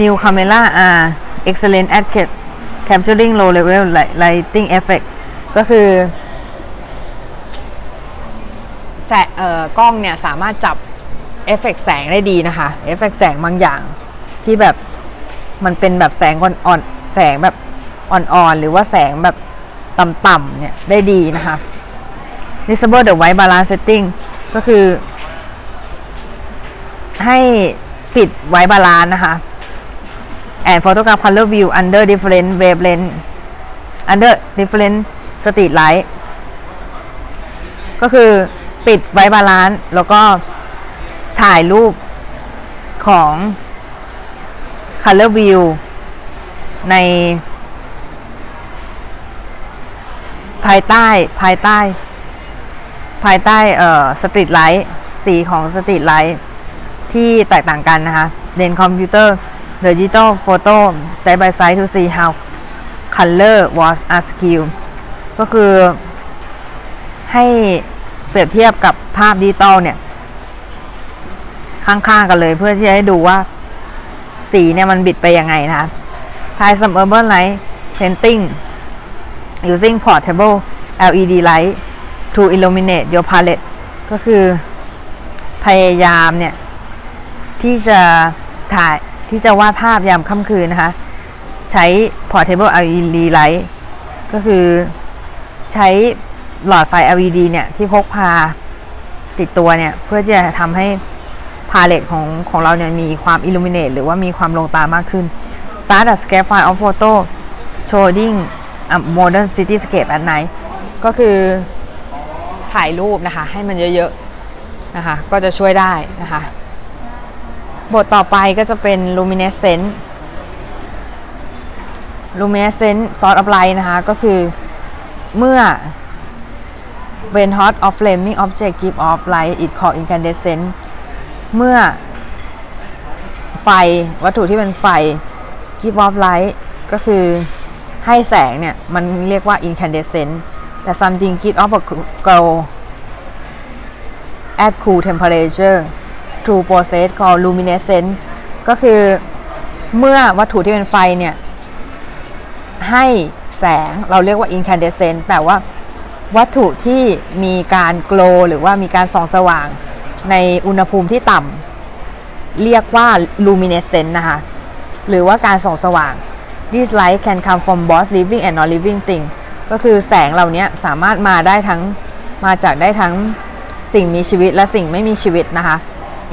new camera are excellent at capturing low level lighting effect ก็คือแสเอ่อกล้องเนี่ยสามารถจับเอฟเฟกต์แสงได้ดีนะคะ เอฟเฟกต์แสงบางอย่างที่แบบมันเป็นแบบแสงอ่อนๆแสงแบบอ่อนๆ หรือว่าแสงแบบต่ำๆเนี่ยได้ดีนะคะ disable the white balance setting ก็คือ ให้ปิด white balance นะคะ and photograph color view under different wavelength under different street light ก็คือปิด white balance แล้วก็ถ่ายรูปของ color view ใน ภายใต้ภายใต้ ภายใต้เอ่อ street light สีของ street light ที่แตกต่างกันนะคะเดนคอมพิวเตอร์ digital photo side by side to see how color was skewed ก็คือให้เปรียบเทียบกับภาพดิจิตอลเนี่ย ข้างๆกันเลยเพื่อที่จะให้ดูว่าสีเนี่ยมันบิดไปยังไงนะคะ Try some urban light painting using portable LED light to illuminate your palette ก็คือพยายามเนี่ย ที่จะถ่าย ที่จะวาดภาพยามค่ำคืนนะคะ ใช้ portable LED light ก็คือใช้หลอดไฟ LED เนี่ย ที่พกพาติดตัวเนี่ย เพื่อที่จะทำให้พาเลตของของเราเนี่ย มีความ illuminate หรือว่ามีความลงตามากขึ้น start a scaffold of photo showing a modern cityscape at night ก็คือถ่ายรูปนะคะ ให้มันเยอะๆนะคะ ก็จะช่วยได้นะคะ บทต่อไปก็จะเป็น luminescent luminescent source of light นะคะ ก็คือเมื่อ when hot or flaming object give off light it called incandescent เมื่อไฟวัตถุที่เป็นไฟ give off light ก็คือให้แสงเนี่ย มันเรียกว่า incandescent แต่ something give off a glow at cool temperature through process called luminescent ก็คือเมื่อวัตถุที่เป็นไฟเนี่ย ให้แสงเราเรียกว่า incandescent แต่ว่าวัตถุที่มีการโกลหรือว่ามีการส่องสว่างในอุณหภูมิที่ต่ำเรียกว่า luminescent นะคะ หรือว่าการส่องสว่าง this light can come from both living and non living thing ก็คือแสงเหล่านี้สามารถมาได้ทั้งมาจากได้ทั้งสิ่งมีชีวิตและสิ่งไม่มีชีวิตนะคะ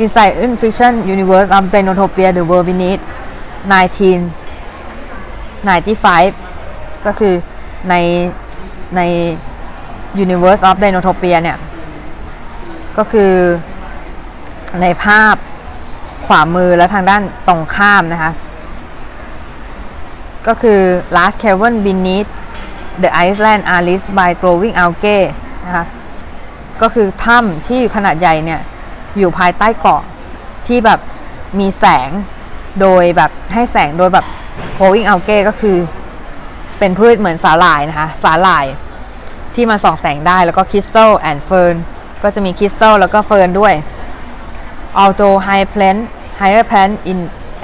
Inside in fiction universe of Dinotopia the world beneath 1995 ก็คือในใน Universe of Dinotopia เนี่ย ก็คือในภาพขวามือและทางด้านตรงข้ามนะคะ ก็คือ last cavern beneath the iceland are lit by glowing algae นะคะ ก็คือถ้ำที่ขนาดใหญ่เนี่ย อยู่ภายใต้เกาะที่แบบมีแสงโดยแบบให้แสงโดยแบบโพวิงเอาเก้ก็คือ เป็นพืชเหมือนสาหร่ายนะคะ สาหร่ายที่มาส่องแสงได้แล้วก็ crystal and fern ก็จะมีคริสตัลแล้วก็เฟิร์นด้วย although high plant higher plant in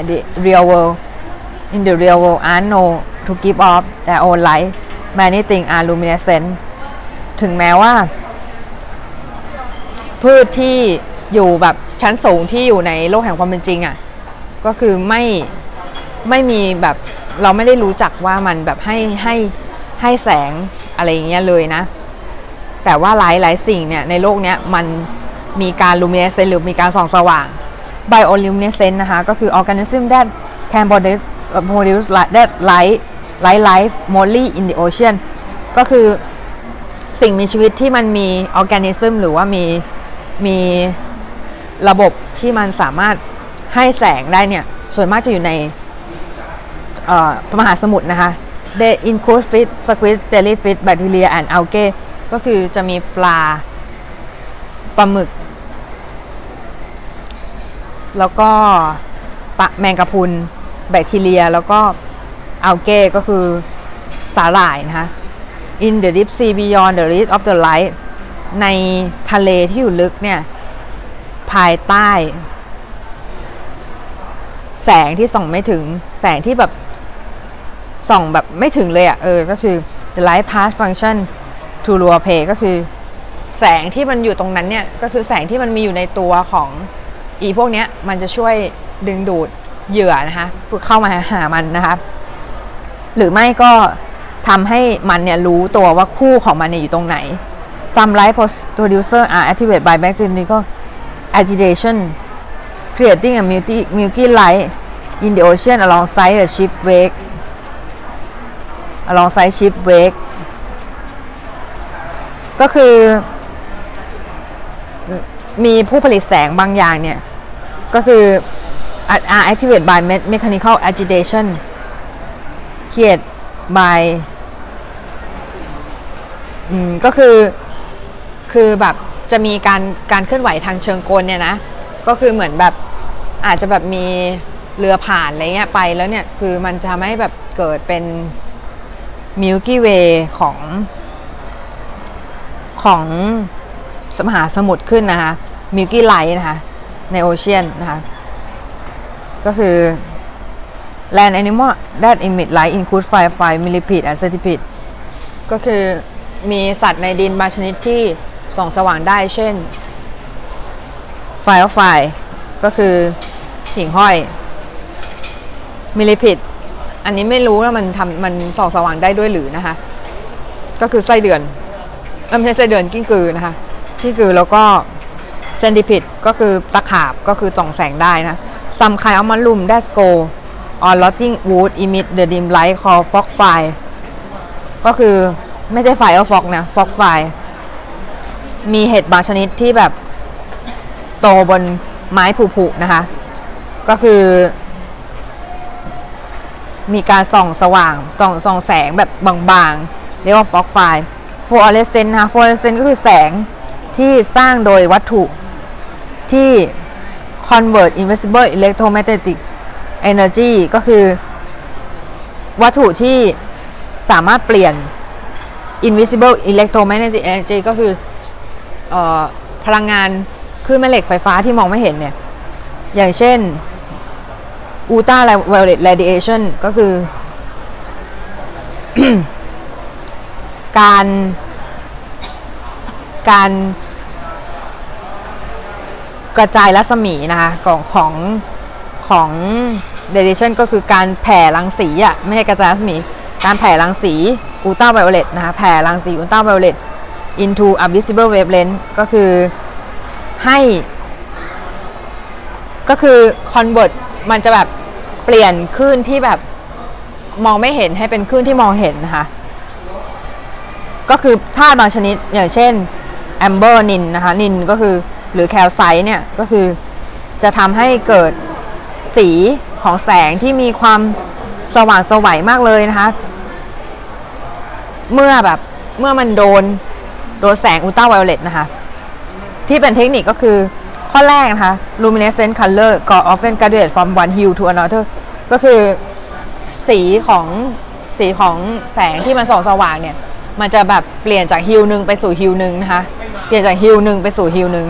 the real world in the real world are to give off their own light many things are fluorescent ถึงแม้ว่า พืชที่ อยู่แบบชั้นสูงที่อยู่ในโลกแห่งความเป็นจริงอะ่ะก็คือไม่ไม่มีแบบเราไม่ได้รู้จักว่ามันแบบให้ให้ให้แสงอะไรอย่างเงี้ยเลยนะ แต่ว่าหลายหลายสิ่งเนี่ยในโลกเนี้ยมันมีการลูมิเนเซนหรือมีการส่องสว่าง bioluminescent นะคะก็คือ organism that can produce produce that light light life mostly in the ocean ก็คือสิ่งมีชีวิตที่มันมี organism หรือว่ามีมี ระบบที่มันสามารถให้แสงได้เนี่ย ส่วนมากจะอยู่ในมหาสมุทรนะคะ they include fish squid jellyfish bacteria and algae ก็คือจะมีปลาปลาหมึก แล้วก็ปะแมงกะพรุน แบคทีเรีย แล้วก็อัลเก้ก็คือสาหร่ายนะคะ in the deep sea beyond the reach of the light ในทะเลที่อยู่ลึกเนี่ย ภายใต้ แสงที่ส่องไม่ถึง แสงที่แบบส่องแบบไม่ถึงเลยอะ่ะเออ ก็คือ the light path function to lower pay ก็คือ แสงที่มันอยู่ตรงนั้นเนี่ย ก็คือแสงที่มันมีอยู่ในตัวของอีพวกเนี้ย มันจะช่วยดึงดูดเหยื่อนะคะเข้ามาหามันนะคะ หรือไม่ก็ทำให้มันเนี่ยรู้ตัวว่าคู่ของมันเนี่ยอยู่ตรงไหน some light producer are activated by mechanical agitation creating a milky, milky light in the ocean alongside the ship wake alongside ship wake ก็คือ มีผู้ผลิตแสงบางอย่างเนี่ย ก็คือ are activated by mechanical agitation created by ก็คือ คือแบบ จะมีการการเคลื่อนไหวทางเชิงกลเนี่ยนะ ก็คือเหมือนแบบอาจจะแบบมีเรือผ่านอะไรเงี้ยไปแล้วเนี่ยคือมันจะไม่แบบเกิดเป็นมิลกี้เวย์ของของสมหาสมุทรขึ้นนะคะมิลกี้ไลท์นะคะ ในโอเชียนนะคะ ก็คือ land animal that emit light include firefly millipede and centipede ก็คือมีสัตว์ในดินบางชนิดที่ ส่องสว่างได้ เช่น firefly ก็คือหิ่งห้อย millipede อันนี้ไม่รู้ว่ามันทำมันส่องสว่างได้ด้วยหรือนะคะ ก็คือไส้เดือนไม่ใช่ไส้เดือนกิ้งกือนะคะกิ้งกือแล้วก็เซนติพิดก็คือตะขาบก็คือส่องแสงได้นะ some kind of mushroom that go on rotting wood emit the dim light called fog fire ก็คือไม่ใช่ไฟเอาฟอกนะฟอกไฟ มีเห็ดบางชนิดที่แบบโตบนไม้ผุๆนะคะ ก็คือ มีการส่องสว่างส่องส่องแสงแบบบางๆ เรียกว่าฟอกไฟฟลูออเรสเซนต์นะคะฟลูออเรสเซนต์ก็คือแสงที่สร้างโดยวัตถุที่ convert invisible electromagnetic energy ก็คือ วัตถุที่สามารถเปลี่ยน invisible electromagnetic energy ก็คือ พลังงานคลื่นแม่เหล็กไฟฟ้าที่มองไม่เห็นเนี่ย อย่างเช่น ultraviolet radiation ก็คือ การการกระจายรัศมีนะคะของของของ radiation ก็คือการแผ่รังสีอะไม่ใช่กระจายรัศมี การแผ่รังสี ultraviolet นะคะแผ่รังสี ultraviolet into a visible wavelength ก็คือให้ก็คือ convert มันจะแบบเปลี่ยนคลื่นที่แบบมองไม่เห็นให้เป็นคลื่นที่มองเห็นนะคะ ก็คือธาตุบางชนิดอย่างเช่นแอมเบอร์นินนะคะ นินก็คือหรือแคลไซต์เนี่ย ก็คือจะทำให้เกิดสีของแสงที่มีความสว่างสวัยมากเลยนะคะ เมื่อแบบเมื่อมันโดน โดนแสงอุลตราไวโอเลตนะคะ ที่เป็นเทคนิคก็คือข้อแรกนะคะ luminescent color got often graduate from one hue to another ก็คือสีของสีของแสงที่มันส่องสว่างเนี่ย มันจะแบบเปลี่ยนจากฮิวหนึ่งไปสู่ฮิวหนึ่งนะคะ เปลี่ยนจากฮิวหนึ่งไปสู่ฮิวหนึ่ง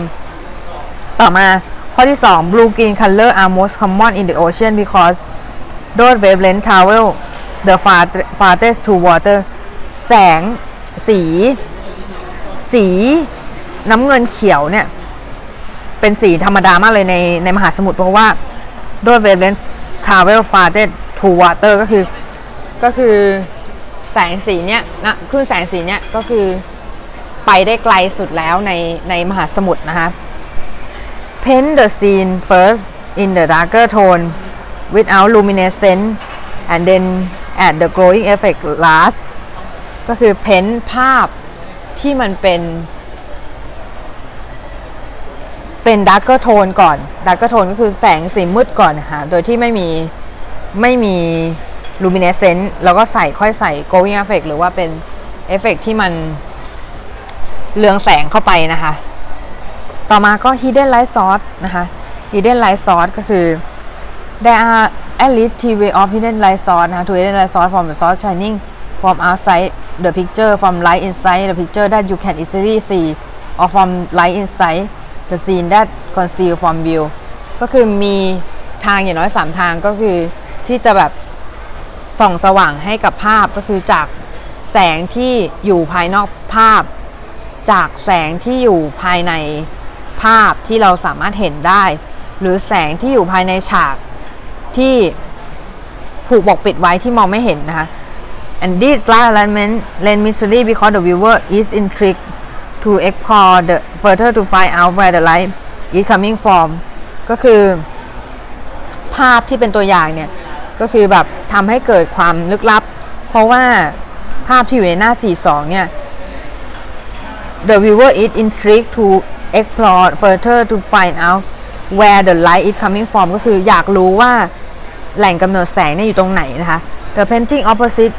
ต่อมาข้อที่ 2 blue green color are most common in the ocean because those wavelength travel the farthest to water แสงสี สีน้ำเงินเขียวเนี่ย เป็นสีธรรมดามากเลยในในมหาสมุทรเพราะว่าด้วย wavelength travel farthest to water ก็คือก็คือแสงสีเนี้ยนะคลื่นแสงสีเนี้ยก็คือไปได้ไกลสุดแล้วในในมหาสมุทรนะคะ paint the scene first in the darker tone without luminescence and then add the glowing effect last ก็คือ paint ภาพ ที่มันเป็นเป็น darker tone ก่อน darker tone ก็คือแสงสีมืดก่อนนะคะโดยที่ไม่มีไม่มี luminescence แล้วก็ใส่ค่อยใส่ glowing effect หรือว่าเป็นเอฟเฟกที่มันเรืองแสงเข้าไปนะคะ ต่อมาก็ hidden light source นะคะ hidden light source ก็คือ there are at least three way of hidden light source นะคะ to hidden light source from the source shining from outside the picture from light inside the picture that you can easily see or from light inside the scene that conceal from view ก็คือมีทางอย่างน้อย3ทางก็คือที่จะแบบส่องสว่างให้กับภาพก็คือจากแสงที่อยู่ภายนอกภาพ จากแสงที่อยู่ภายในภาพที่เราสามารถเห็นได้ หรือแสงที่อยู่ภายในฉากที่ผูกปกปิดไว้ที่มองไม่เห็นนะคะ and this light alignment lend mystery because the viewer is intrigued to explore the further to find out where the light is coming from ก็คือภาพที่เป็นตัวอย่างเนี่ย ก็คือแบบทำให้เกิดความลึกลับ เพราะว่าภาพที่อยู่ในหน้า 42 เนี่ย the viewer is intrigued to explore further to find out where the light is coming from ก็คืออยากรู้ว่าแหล่งกำเนิดแสงเนี่ยอยู่ตรงไหนนะคะ the painting opposite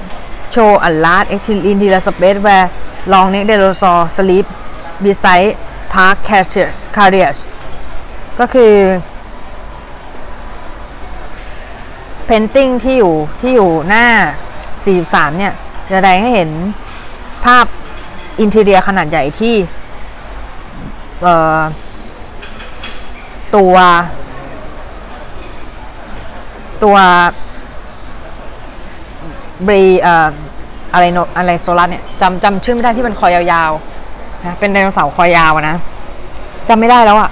show a large interior space where long neck dinosaur sleep beside park carriage ก็คือ painting ที่อยู่ที่อยู่หน้า 43 เนี่ยจะแสดงให้เห็นภาพอินเทเรียขนาดใหญ่ที่ตัว ตัว บรีอะไรโนอะไรโซลัสเนี่ยจำจำชื่อไม่ได้ที่เป็นคอยาวๆนะเป็นไดโนเสาร์คอยาวนะจำไม่ได้แล้วอะ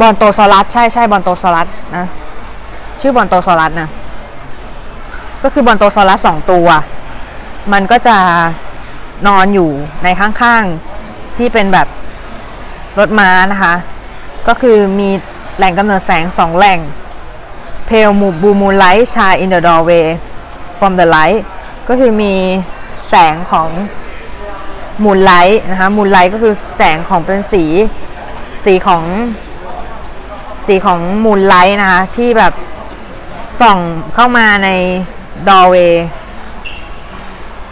บรอนโตซอรัสใช่ใช่บรอนโตซอรัสนะชื่อบรอนโตซอรัสนะก็คือบรอนโตซอรัสสองตัว มันก็จะนอนอยู่ในข้างๆที่เป็นแบบรถม้านะคะ ก็คือมีแหล่งกำเนิดแสงสองแหล่ง pale blue moonlight shine in the doorway from the light ก็คือมีแสงของ moonlight นะคะ moonlight ก็คือแสงของเป็นสีสีของสีของ moonlight นะคะที่แบบส่องเข้ามาใน doorway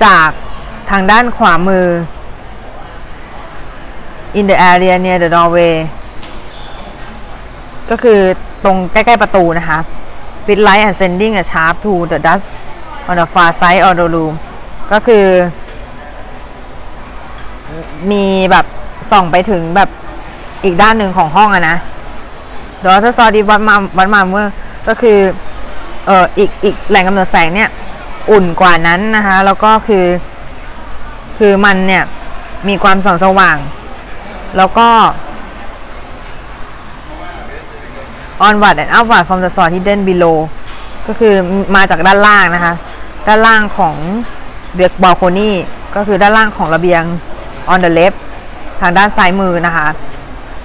จากทางด้านขวามือ in the area near the doorway ก็คือตรงใกล้ ๆ ประตูนะคะ with light and sending a sharp to the dust on the far side of the room ก็คือ มีแบบส่องไปถึงแบบอีกด้านหนึ่งของห้องอะนะ The author saw this one mom one mom เมื่อก็คือเอ่ออีกอีกแหล่งกำเนิดแสงเนี่ย อุ่นกว่านั้นนะคะ แล้วก็คือ คือมันเนี่ย มีความส่องสว่าง แล้วก็ onward and upward from the source hidden below ก็คือมาจากด้านล่างนะคะ ด้านล่างของเบียกบอลโคนี่ก็คือด้านล่างของระเบียง on the left ทางด้านซ้ายมือนะคะ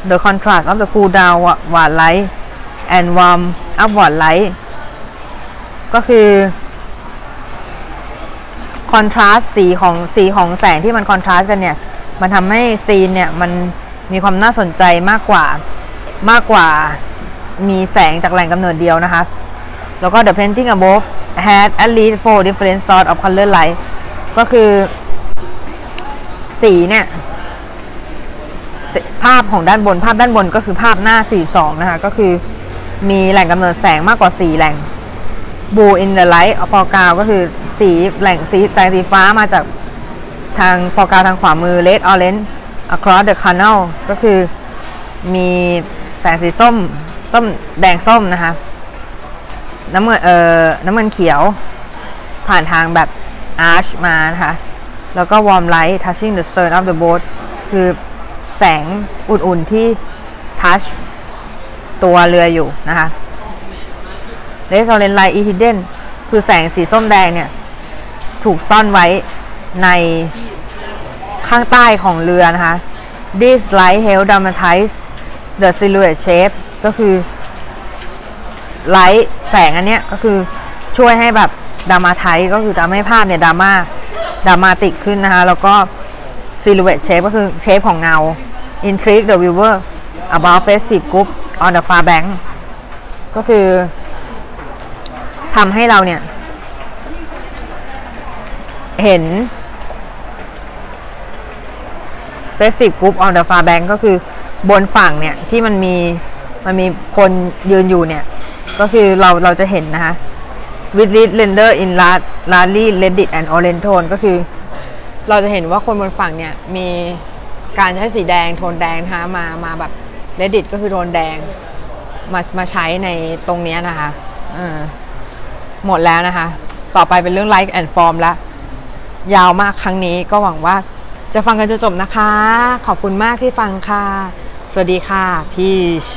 the contrast of the cool down w a r light and warm up w a r light ก็คือคอนทราสต์สีของสีของแสงที่มันคอนทราสต์กันเนี่ย มันทำให้ซีนเนี่ย มันมีความน่าสนใจมากกว่ามากกว่ามีแสงจากแหล่งกำเนิดเดียวนะคะ แล้วก็ the painting above had at least four different sort of color light ก็คือ สีเนี่ย ภาพของด้านบนภาพด้านบนก็คือภาพหน้า 42 นะคะ ก็คือมีแหล่งกำเนิดแสงมากกว่า 4 แหล่ง blue in the light of foreground ก็คือสีแหล่งสีแสงสีฟ้ามาจากทาง foreground ทางขวามือ red orange across the canal ก็คือมีแสงสีส้ม ส้มแดงส้มนะคะ น้ำเงินเอ่อน้ำเงินเขียว ผ่านทางแบบ arch มานะคะ แล้วก็ warm light touching the stern of the boat คือแสงอุ่นๆที่ touch ตัวเรืออยู่นะคะ red orange light is hidden คือแสงสีส้มแดงเนี่ย ถูกซ่อนไว้ในข้างใต้ของเรือนะคะ this light help dramatize the silhouette shape ก็คือไลท์ แสงอันเนี้ยก็คือช่วยให้แบบดรามาไทก็คือทำให้ภาพเนี่ยดราม่าดรามาติกขึ้นนะคะ แล้วก็ silhouette shape ก็คือเชฟของเงา intrigue the viewer about festive group on the far bank ก็คือทำให้เราเนี่ย เห็น festive group on the far bank ก็คือบนฝั่งเนี่ย ที่มันมีมันมีคนยืนอยู่เนี่ย ก็คือเราเราจะเห็นนะคะ with this render in large largely reddit and orange tone ก็คือ เราจะเห็นว่าคนบนฝั่งเนี่ย มีการใช้สีแดงโทนแดงนะคะมามาแบบ reddit ก็คือโทนแดง มามาใช้ในตรงนี้นะคะอ่าหมดแล้วนะคะ ต่อไปเป็นเรื่อง like and form ละยาวมากครั้งนี้ก็หวังว่าจะฟังกันจนจบนะคะ ขอบคุณมากที่ฟังค่ะ สวัสดีค่ะพีช